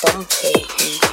very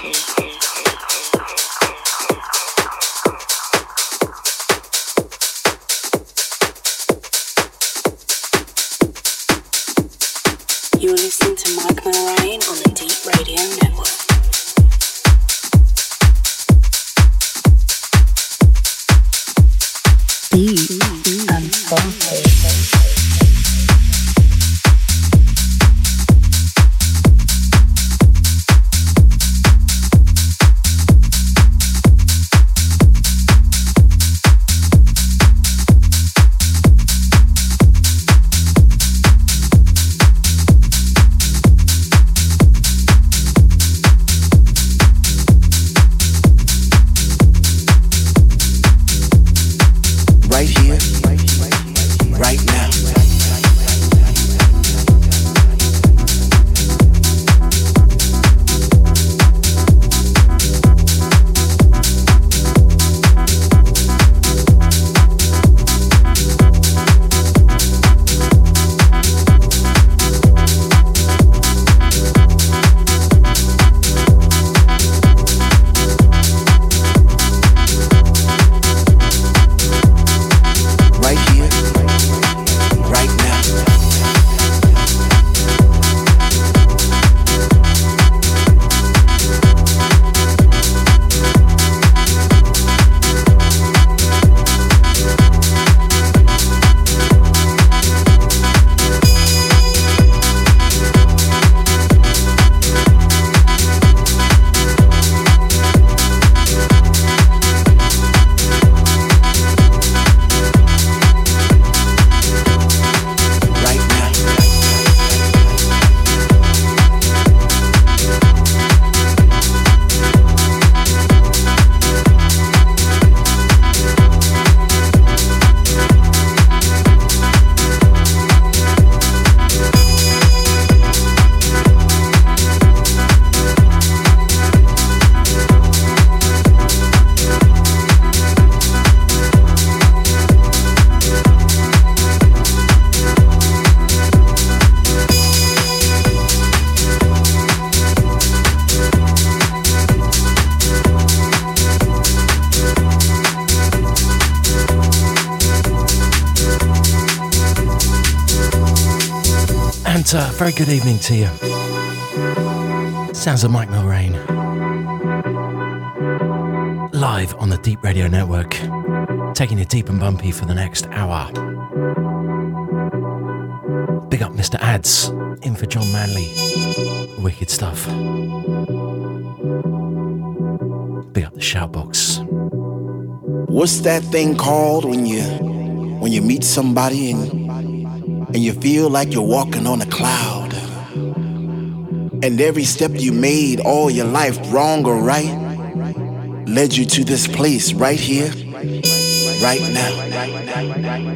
to you. Sounds of Mike Millrain. Live on the D3EP Radio Network, taking you deep and bumpy for the next hour. Big up Mr. Ads, in for John Manley. Wicked stuff. Big up the shoutbox. What's that thing called when you when you meet somebody and and you feel like you're walking on a cloud? And every step you made all your life, wrong or right, led you to this place right here, right now.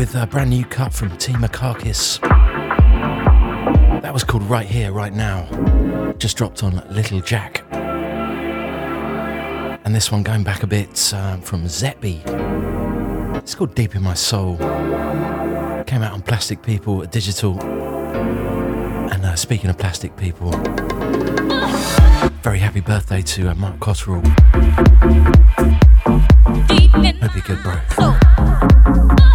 With a brand new cut from T. Makakis. That was called Right Here, Right Now. Just dropped on Little Jack. And this one going back a bit uh, from Zetby. It's called Deep in My Soul. Came out on Plastic People Digital. And uh, speaking of plastic people, very happy birthday to uh, Mark Cotterill. Hope you're good, bro.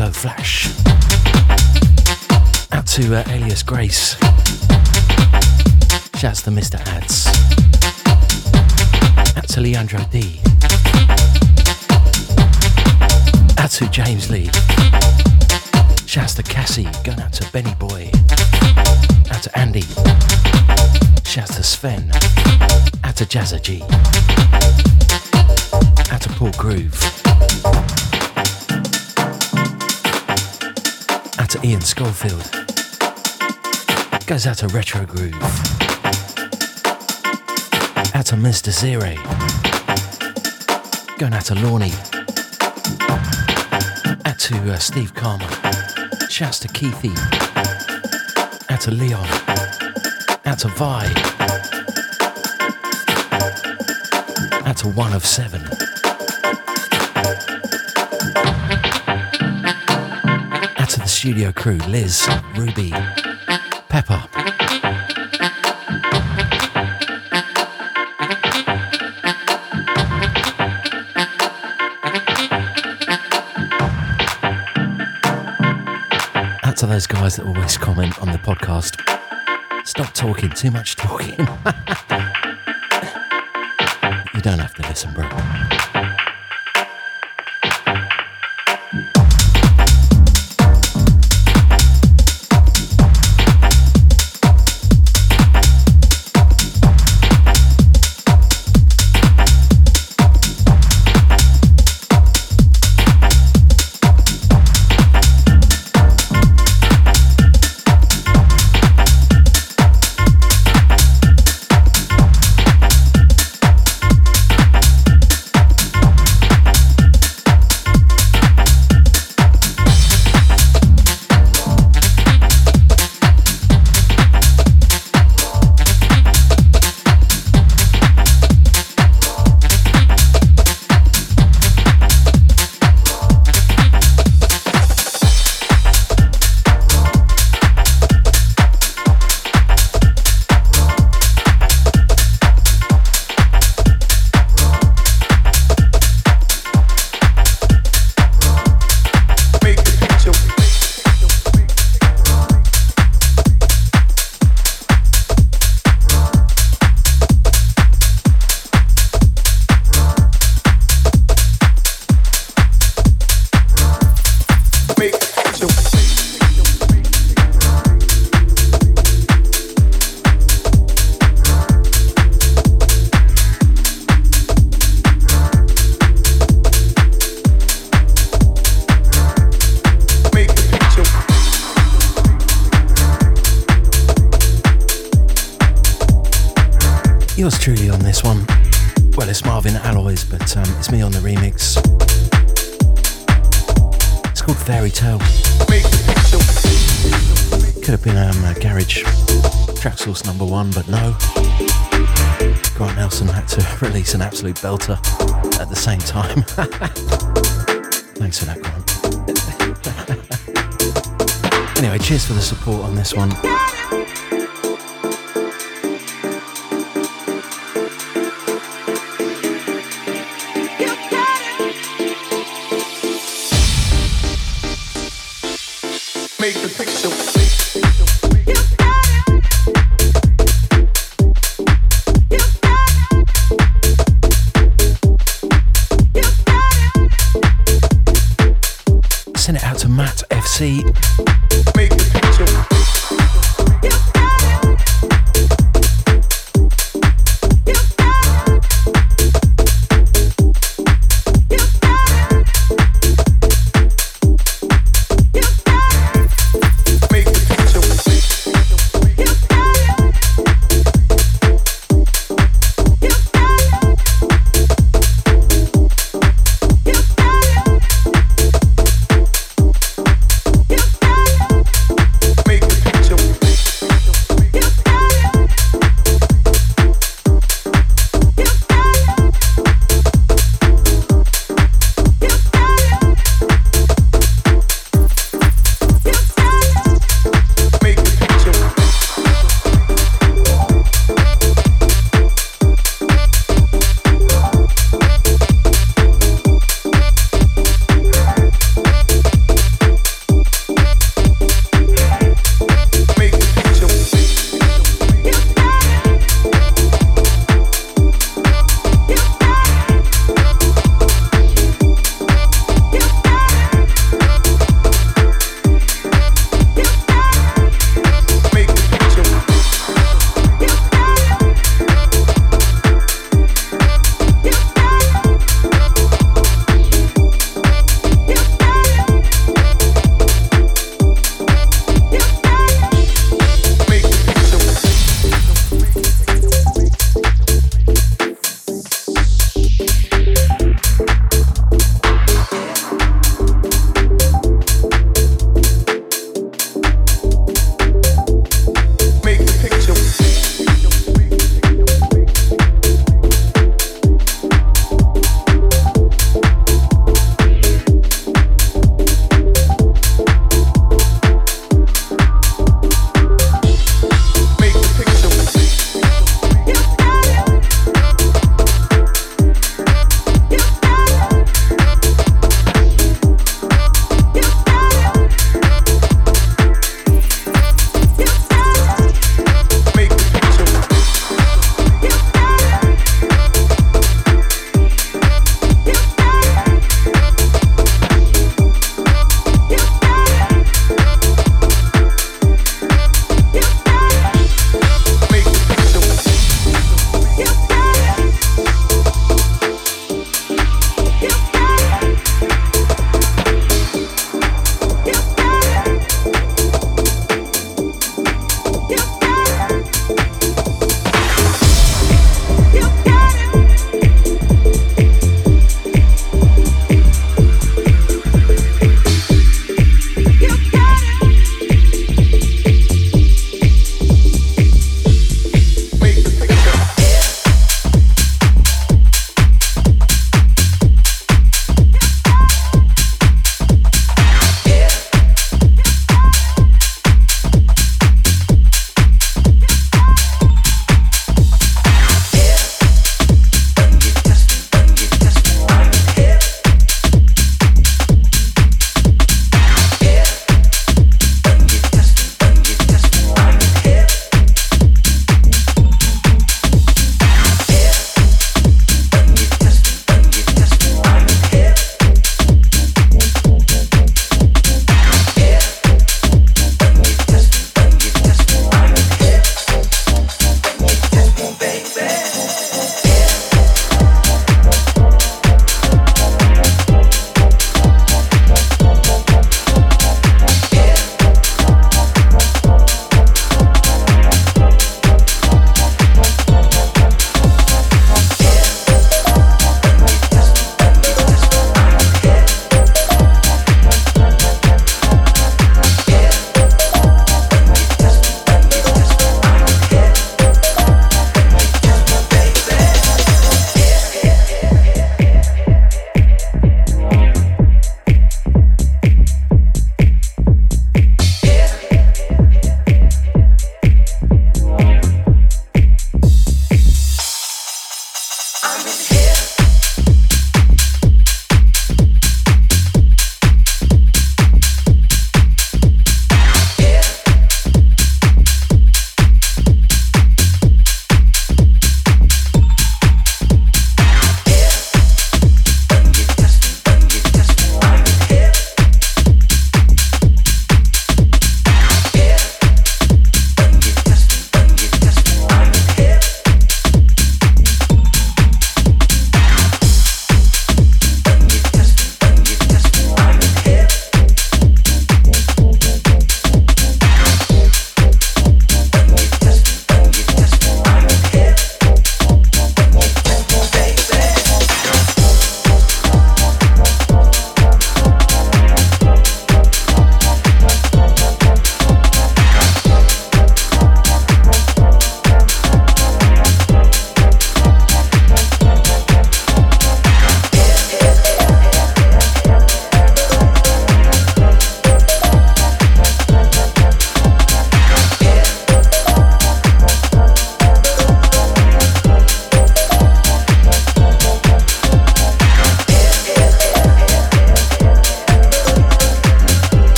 Chico Flash. Out to uh, Alias Grace. Shouts to Mr. Ads. Out to Leandro D. Out to James Lee. Shouts to Cassie. Going out to Benny Boy. Out to Andy. Shouts to Sven. Out to Jazza G. Out to Paul Groove. To Ian Schofield. Goes out to Retro Groove. Out to Mr. Zero. Going out to Lorne. Out to uh, Steve Karma. Shouts to Keithy. Out to Leon. Out to Vi. Out to one of seven. Studio crew Liz, Ruby, Pepper. Out to those guys that always comment on the podcast. Stop talking, too much talking. you don't have to listen, bro. Grant Nelson had to release an absolute belter at the same time. Thanks for that, Grant. anyway, cheers for the support on this one.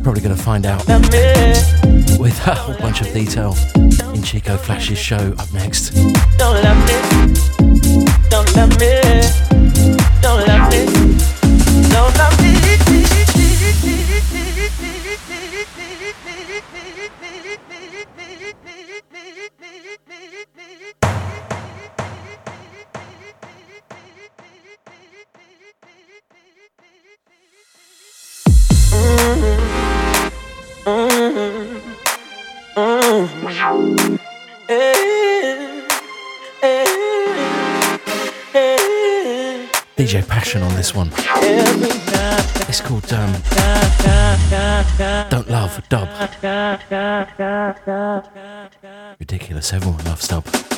We're probably going to find out with a whole bunch of detail in Chico Flash's show up next. One. It's called um, Don't Love Dub. Ridiculous, everyone loves dub.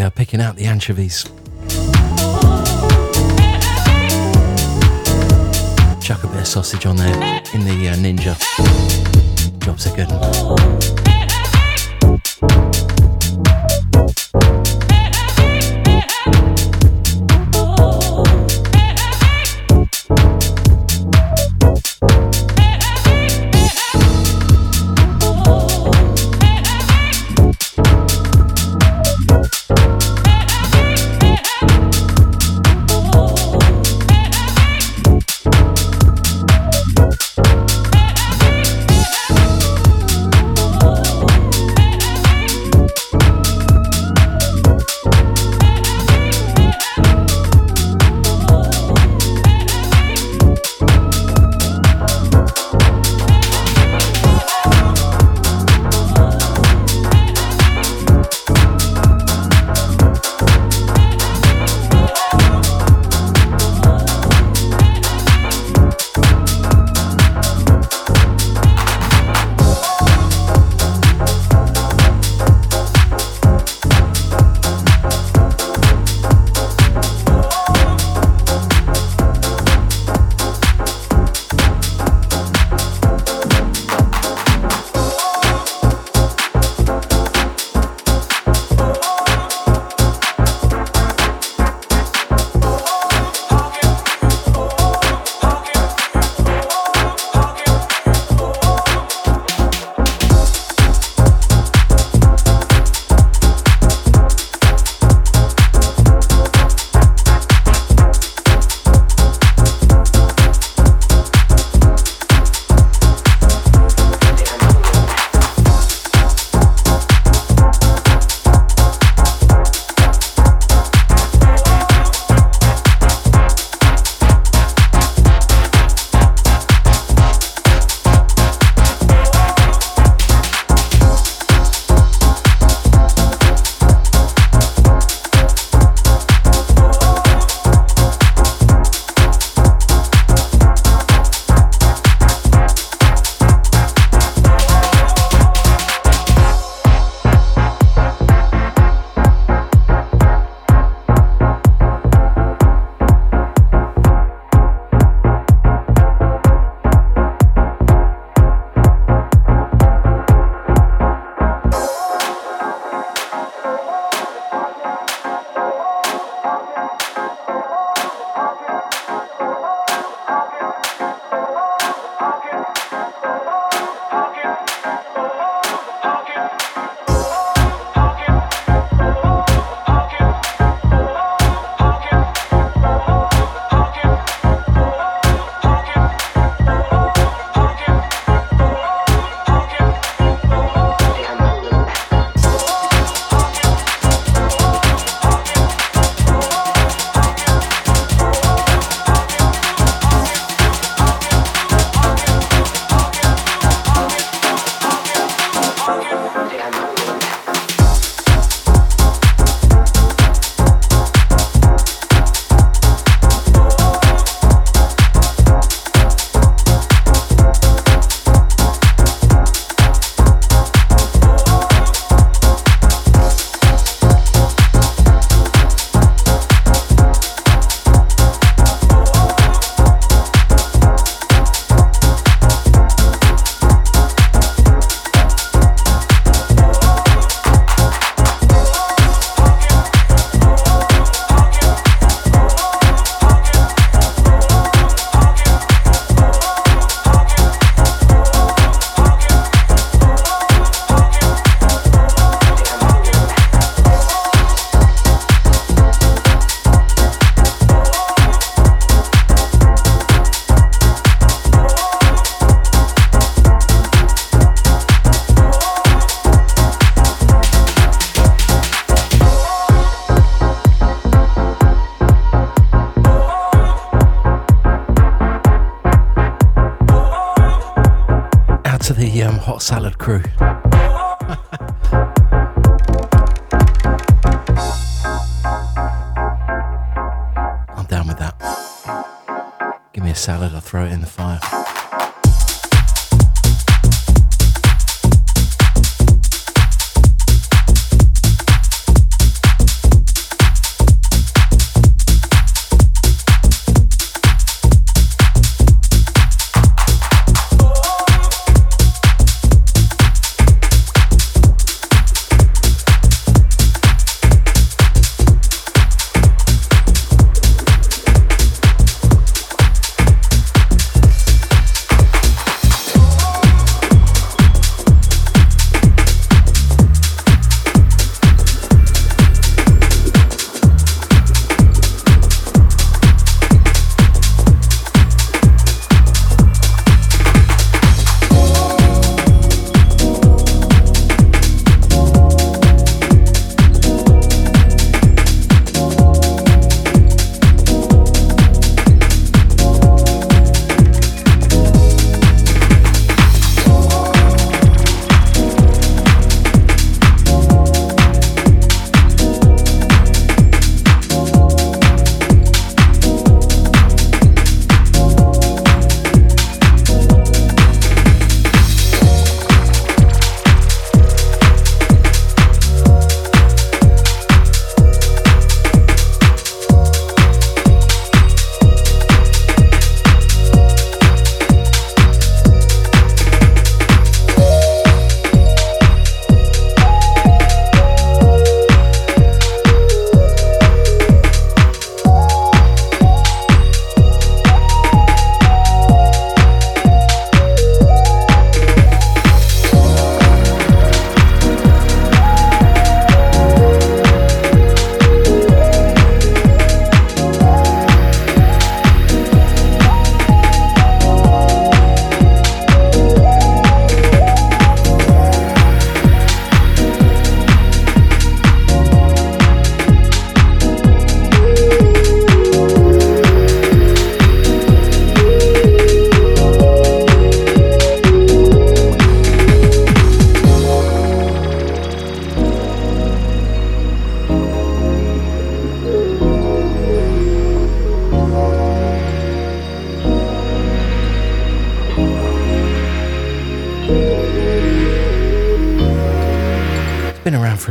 Uh, picking out the anchovies. Chuck a bit of sausage on there in the uh, Ninja. Jobs are good.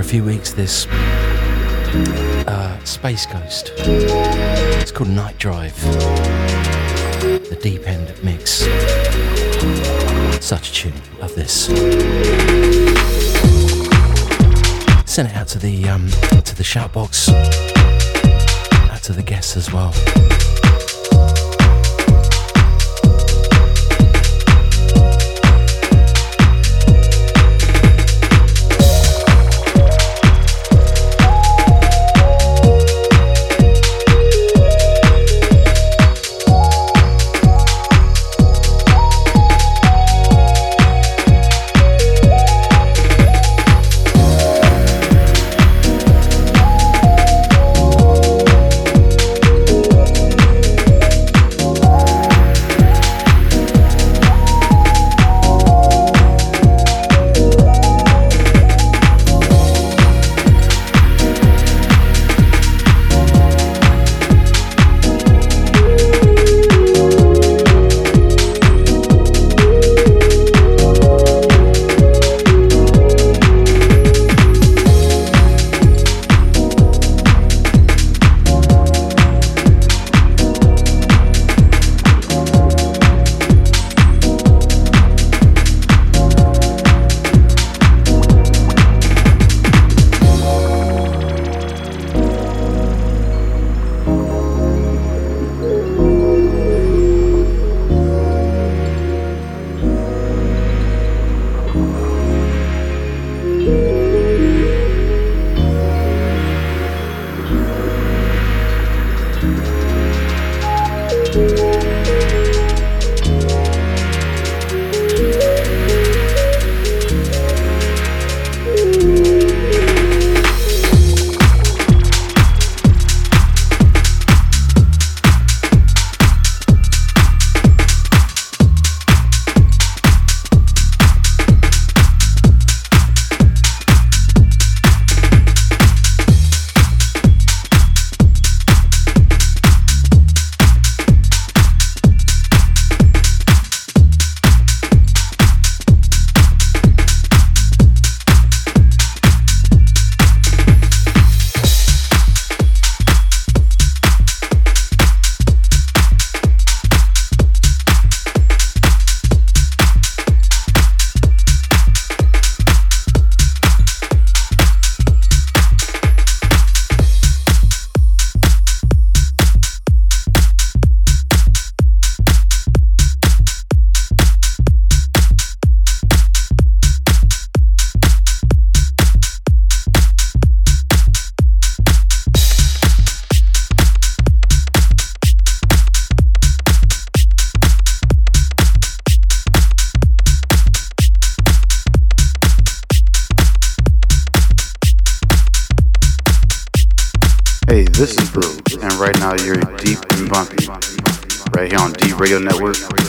Few weeks this uh, Space Ghost. It's called Night Drive. The deep end mix. Such a tune. Love this. Send it out to the um, to the shout box. Out to the guests as well.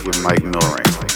With Mike Millrain.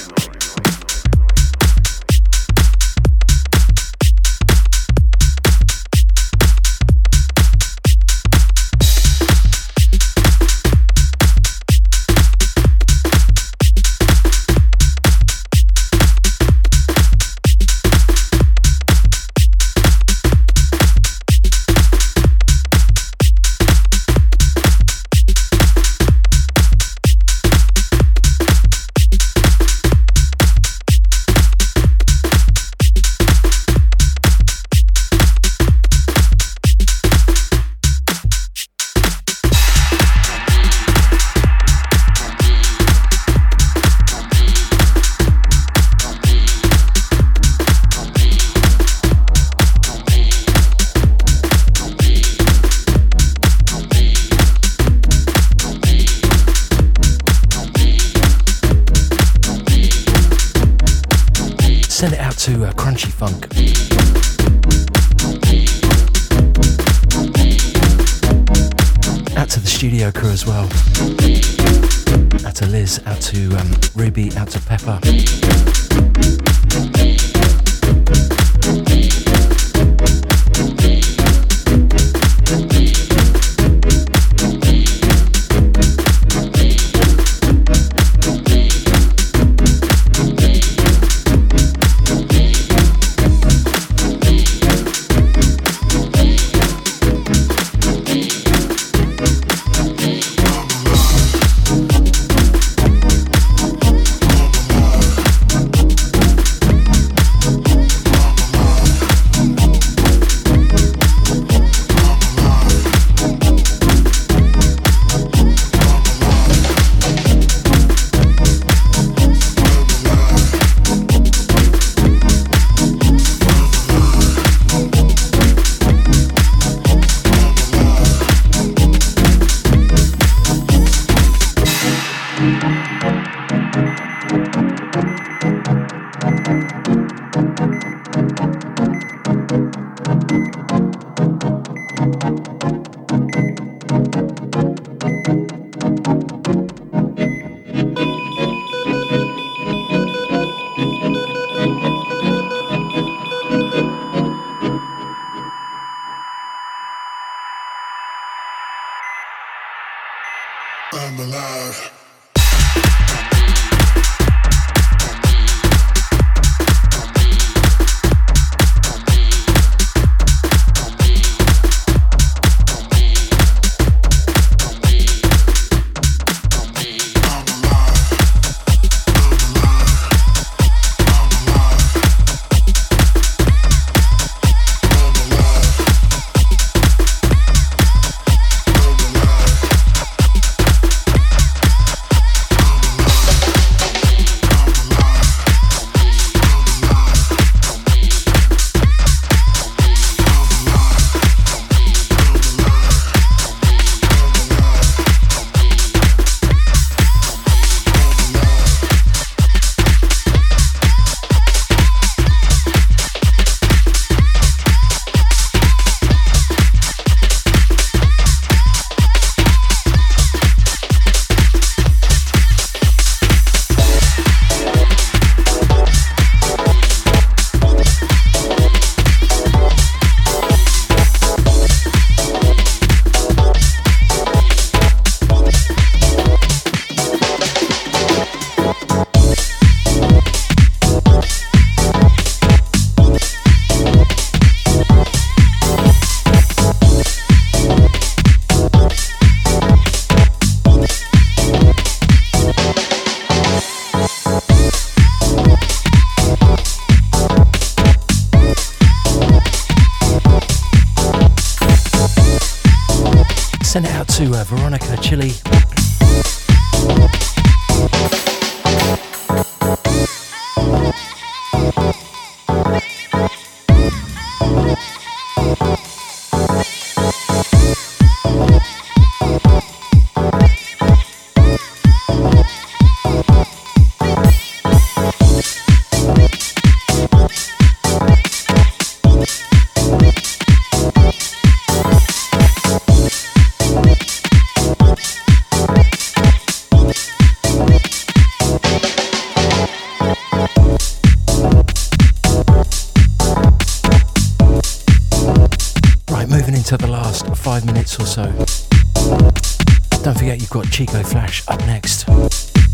You've got Chico Flash up next.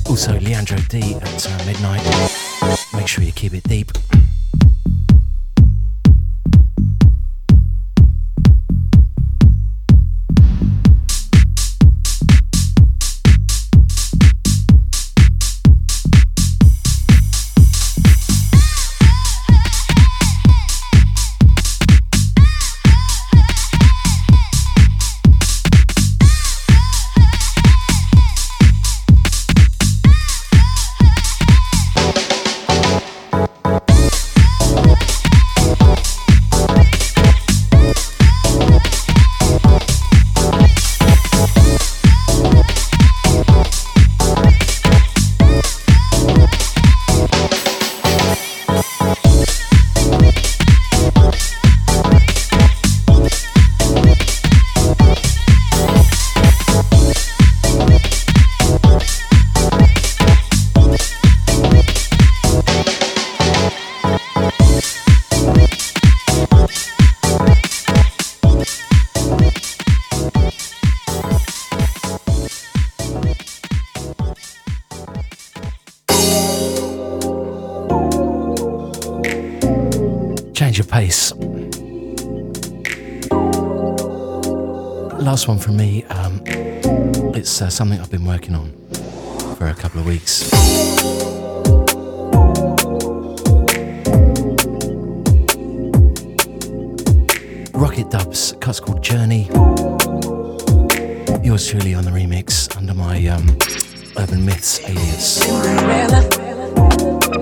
Also Leandro D at uh, midnight. Make sure you keep it deep. Last one from me. Um, it's uh, something I've been working on for a couple of weeks. Rocket Dubs, cut's called Journey. Yours truly on the remix under my um, Urban Myths alias.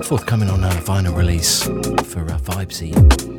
Forthcoming on a vinyl release for uh, Vibesy.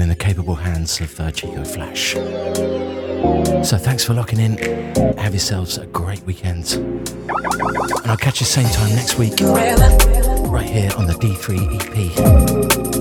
You in the capable hands of uh, Chico Flash. So thanks for locking in. Have yourselves a great weekend. And I'll catch you same time next week. right here on the D3EP.